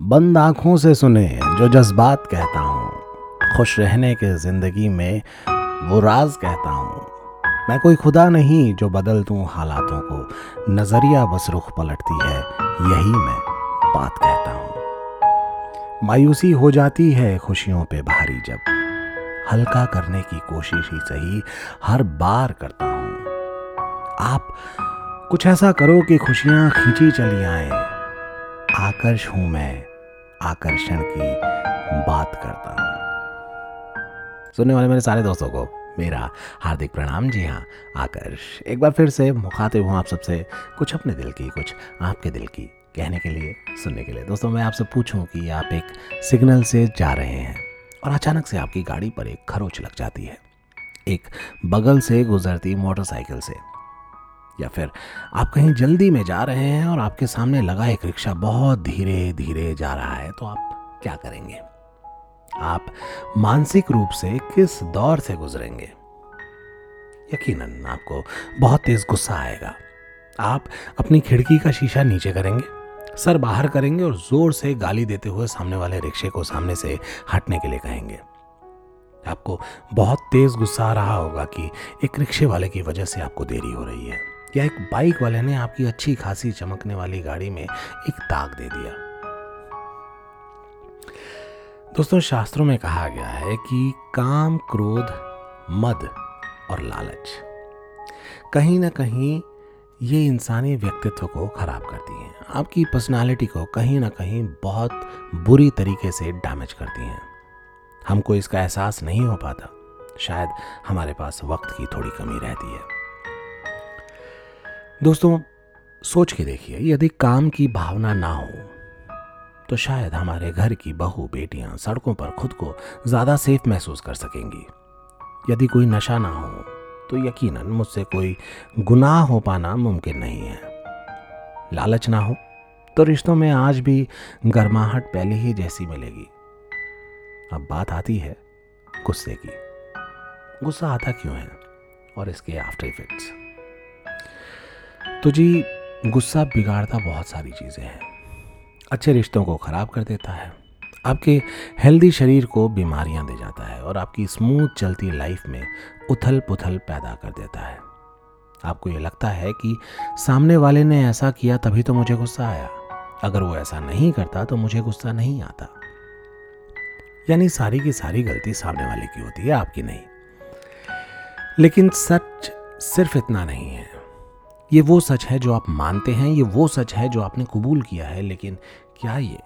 बंद आँखों से सुने जो जज्बात कहता हूँ। खुश रहने के ज़िंदगी में वो राज कहता हूँ। मैं कोई खुदा नहीं जो बदल दूँ हालातों को। नज़रिया बस रुख पलटती है, यही मैं बात कहता हूँ। मायूसी हो जाती है खुशियों पे भारी जब। हल्का करने की कोशिश ही सही हर बार करता हूँ। आप कुछ ऐसा करो कि खुशियाँ खींची चली आए। आकर्ष हूँ मैं आकर्षण की बात करता हूँ। सुनने वाले मेरे सारे दोस्तों को मेरा हार्दिक प्रणाम। जी हाँ आकर्ष, एक बार फिर से मुखातिब हूँ आप सबसे कुछ अपने दिल की, कुछ आपके दिल की कहने के लिए, सुनने के लिए। दोस्तों, मैं आपसे पूछूँ कि आप एक सिग्नल से जा रहे हैं और अचानक से आपकी गाड़ी पर एक खरोच लग जाती है। एक बगल से गुजरती मोटरसाइकिल से। या फिर आप कहीं जल्दी में जा रहे हैं और आपके सामने लगा एक रिक्शा बहुत धीरे धीरे जा रहा है तो आप क्या करेंगे? आप मानसिक रूप से किस दौर से गुजरेंगे? यकीनन आपको बहुत तेज गुस्सा आएगा। आप अपनी खिड़की का शीशा नीचे करेंगे, सर बाहर करेंगे और ज़ोर से गाली देते हुए सामने वाले रिक्शे को सामने से हटने के लिए कहेंगे। आपको बहुत तेज गुस्सा आ रहा होगा कि एक रिक्शे वाले की वजह से आपको देरी हो रही है। या एक बाइक वाले ने आपकी अच्छी खासी चमकने वाली गाड़ी में एक दाग दे दिया? दोस्तों, शास्त्रों में कहा गया है कि काम क्रोध, मद और लालच। कहीं ना कहीं ये इंसानी व्यक्तित्व को खराब करती हैं। आपकी पर्सनालिटी को कहीं ना कहीं बहुत बुरी तरीके से डैमेज करती हैं। हमको इसका एहसास नहीं हो पाता। शायद हमारे पास वक्त की थोड़ी कमी रहती है। दोस्तों, सोच के देखिए, यदि काम की भावना ना हो तो शायद हमारे घर की बहू, बेटियाँ सड़कों पर खुद को ज़्यादा सेफ़ महसूस कर सकेंगी। यदि कोई नशा ना हो तो यकीनन मुझसे कोई गुनाह हो पाना मुमकिन नहीं है। लालच ना हो तो रिश्तों में आज भी गर्माहट पहले ही जैसी मिलेगी। अब बात आती है गुस्से की। गुस्सा आता क्यों है? और इसके आफ्टर इफेक्ट्स तो जी, गुस्सा बिगाड़ता बहुत सारी चीज़ें हैं। अच्छे रिश्तों को ख़राब कर देता है। आपके हेल्दी शरीर को बीमारियाँ दे जाता है और आपकी स्मूथ चलती लाइफ में उथल पुथल पैदा कर देता है। आपको ये लगता है कि सामने वाले ने ऐसा किया तभी तो मुझे गुस्सा आया। अगर वो ऐसा नहीं करता तो मुझे गुस्सा नहीं आता। यानी सारी की सारी गलती सामने वाले की होती है, आपकी नहीं। लेकिन सच सिर्फ़ इतना नहीं है। ये वो सच है जो आप मानते हैं, ये वो सच है जो आपने कबूल किया है, लेकिन क्या ये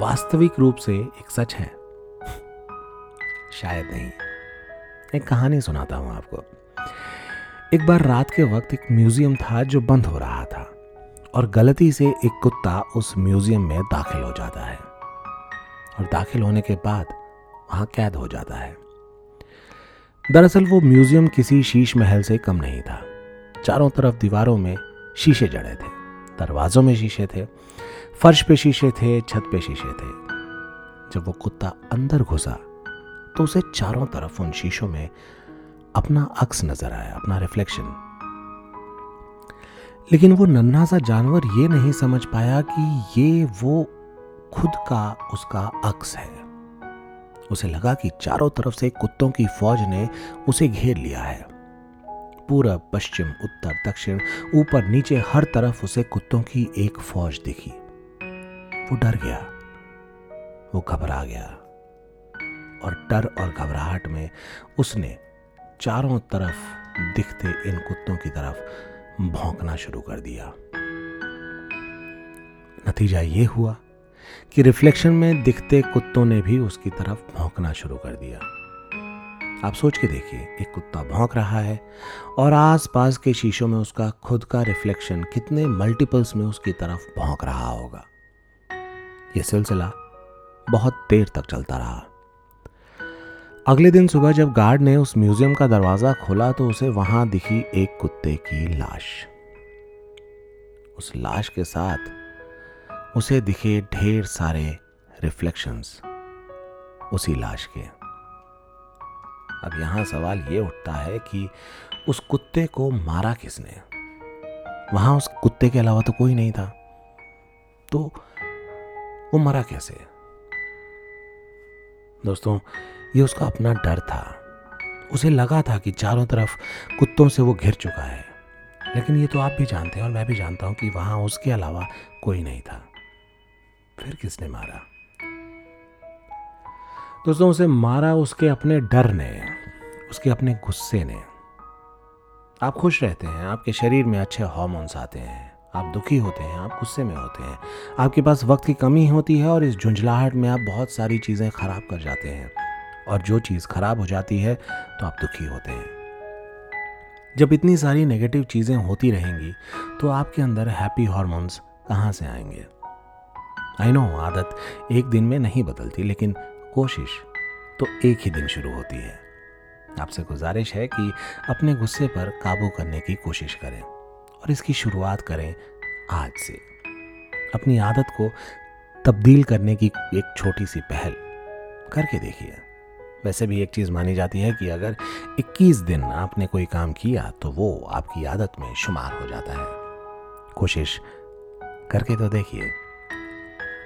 वास्तविक रूप से एक सच है? शायद नहीं। एक कहानी सुनाता हूँ आपको। एक बार रात के वक्त एक म्यूज़ियम था जो बंद हो रहा था, और गलती से एक कुत्ता उस म्यूज़ियम में दाखिल हो जाता है, और दाखिल होने के बाद वहाँ कैद हो जाता है। दरअसल वो म्यूज़ियम किसी शीश महल से कम नहीं था। चारों तरफ़ दीवारों में शीशे जड़े थे, दरवाजों में शीशे थे, फर्श पे शीशे थे, छत पे शीशे थे। जब वो कुत्ता अंदर घुसा तो उसे चारों तरफ़ उन शीशों में अपना अक्स नज़र आया, अपना रिफ्लेक्शन लेकिन वो नन्हा सा जानवर ये नहीं समझ पाया कि ये वो खुद का उसका अक्स है। उसे लगा कि चारों तरफ़ से कुत्तों की फौज ने उसे घेर लिया है। पूरब पश्चिम, उत्तर, दक्षिण, ऊपर, नीचे, हर तरफ़ उसे कुत्तों की एक फौज दिखी। वो डर गया। वो घबरा गया। और डर और घबराहट में उसने चारों तरफ़ दिखते इन कुत्तों की तरफ़ भौंकना शुरू कर दिया। नतीजा ये हुआ कि रिफ्लेक्शन में दिखते कुत्तों ने भी उसकी तरफ़ भौंकना शुरू कर दिया। आप सोच के देखिए, एक कुत्ता भौंक रहा है और आसपास के शीशों में उसका खुद का रिफ्लेक्शन कितने मल्टीपल्स में उसकी तरफ़ भौंक रहा होगा। यह सिलसिला बहुत देर तक चलता रहा। अगले दिन सुबह जब गार्ड ने उस म्यूज़ियम का दरवाज़ा खोला तो उसे वहाँ दिखी एक कुत्ते की लाश। उस लाश के साथ उसे दिखे ढेर सारे रिफ्लेक्शंस उसी लाश के। अब यहाँ सवाल यह उठता है कि उस कुत्ते को मारा किसने? वहाँ उस कुत्ते के अलावा तो कोई नहीं था। तो वो मरा कैसे? दोस्तों, ये उसका अपना डर था। उसे लगा था कि चारों तरफ़ कुत्तों से वो घिर चुका है। लेकिन ये तो आप भी जानते हैं और मैं भी जानता हूँ कि वहाँ उसके अलावा कोई नहीं था। फिर किसने मारा? दोस्तों उसे मारा उसके अपने डर ने, उसके अपने गुस्से ने। आप खुश रहते हैं, आपके शरीर में अच्छे हॉर्मोन्स आते हैं, आप दुखी होते हैं, आप गुस्से में होते हैं। आपके पास वक्त की कमी होती है और इस झुंझलाहट में आप बहुत सारी चीज़ें ख़राब कर जाते हैं। और जो चीज़ ख़राब हो जाती है तो आप दुखी होते हैं। जब इतनी सारी नेगेटिव चीज़ें होती रहेंगी तो आपके अंदर हैप्पी हॉर्मोन्स कहाँ से आएँगे? आई नो आदत एक दिन में नहीं बदलती, लेकिन कोशिश तो एक ही दिन शुरू होती है। आपसे गुजारिश है कि अपने गुस्से पर काबू करने की कोशिश करें और इसकी शुरुआत करें आज से। अपनी आदत को तब्दील करने की एक छोटी सी पहल करके देखिए। वैसे भी एक चीज़ मानी जाती है कि अगर 21 दिन आपने कोई काम किया तो वो आपकी आदत में शुमार हो जाता है। कोशिश करके तो देखिए।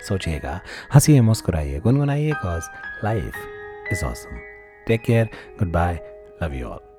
सोचिएगा। हंसीए, मुस्कुराइए, गुनगुनाइए cause life is awesome take care goodbye love you all